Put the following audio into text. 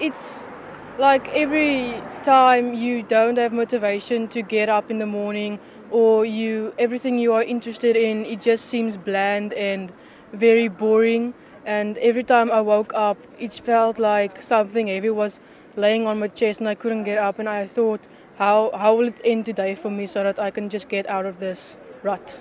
it's like every time you don't have motivation to get up in the morning or you everything you are interested in it just seems bland and very boring. And every time I woke up it felt like something heavy was laying on my chest and I couldn't get up. And I thought how how will it end today for me so that I can just get out of this rut?